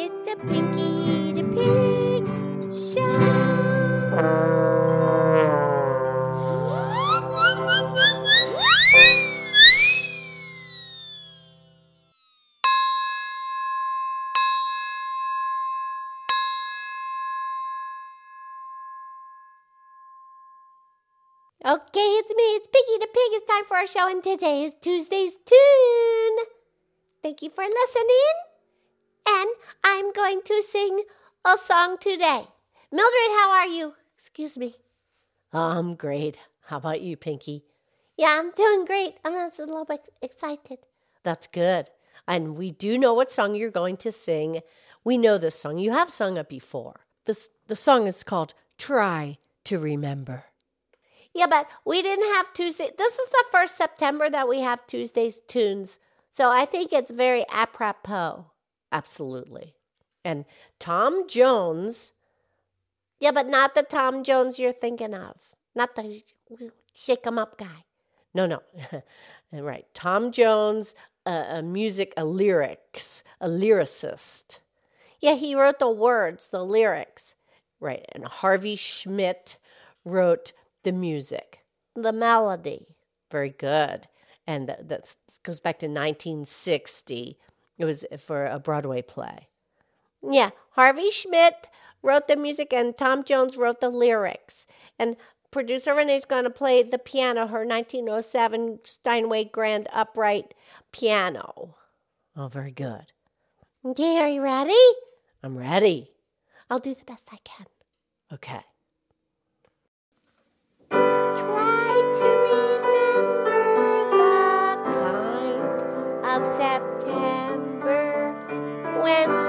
It's a Pinky the Pig show. Okay, it's me. It's Piggy the Pig. It's time for our show, and today is Tuesday's Tune. Thank you for listening. I'm going to sing a song today. Mildred, how are you? Excuse me. I'm great. How about you, Pinky? Yeah, I'm doing great. I'm just a little bit excited. That's good. And we do know what song you're going to sing. We know this song. You have sung it before. This the song is called Try to Remember. Yeah, but we didn't have Tuesday. This is the first September that we have Tuesday's tunes. So I think it's very apropos. Absolutely. And Tom Jones. Yeah, but not the Tom Jones you're thinking of. Not the shake 'em up guy. No, no. right. Tom Jones, a, a music, a lyrics, a lyricist. Yeah, he wrote the words, the lyrics. Right. And Harvey Schmidt wrote the music, the melody. Very good. And that goes back to 1960. It was for a Broadway play. Yeah, Harvey Schmidt wrote the music and Tom Jones wrote the lyrics. And producer Renee's going to play the piano, her 1907 Steinway Grand Upright piano. Oh, very good. Okay, are you ready? I'm ready. I'll do the best I can. Okay. When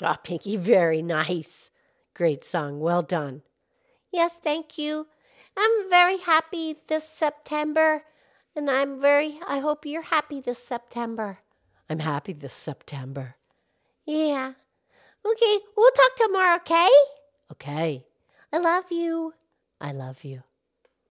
Ah, Pinky, very nice. Great song. Well done. Yes, thank you. I'm very happy this September, and I'm very, I hope you're happy this September. I'm happy this September. Yeah. Okay, we'll talk tomorrow, okay? Okay. I love you. I love you.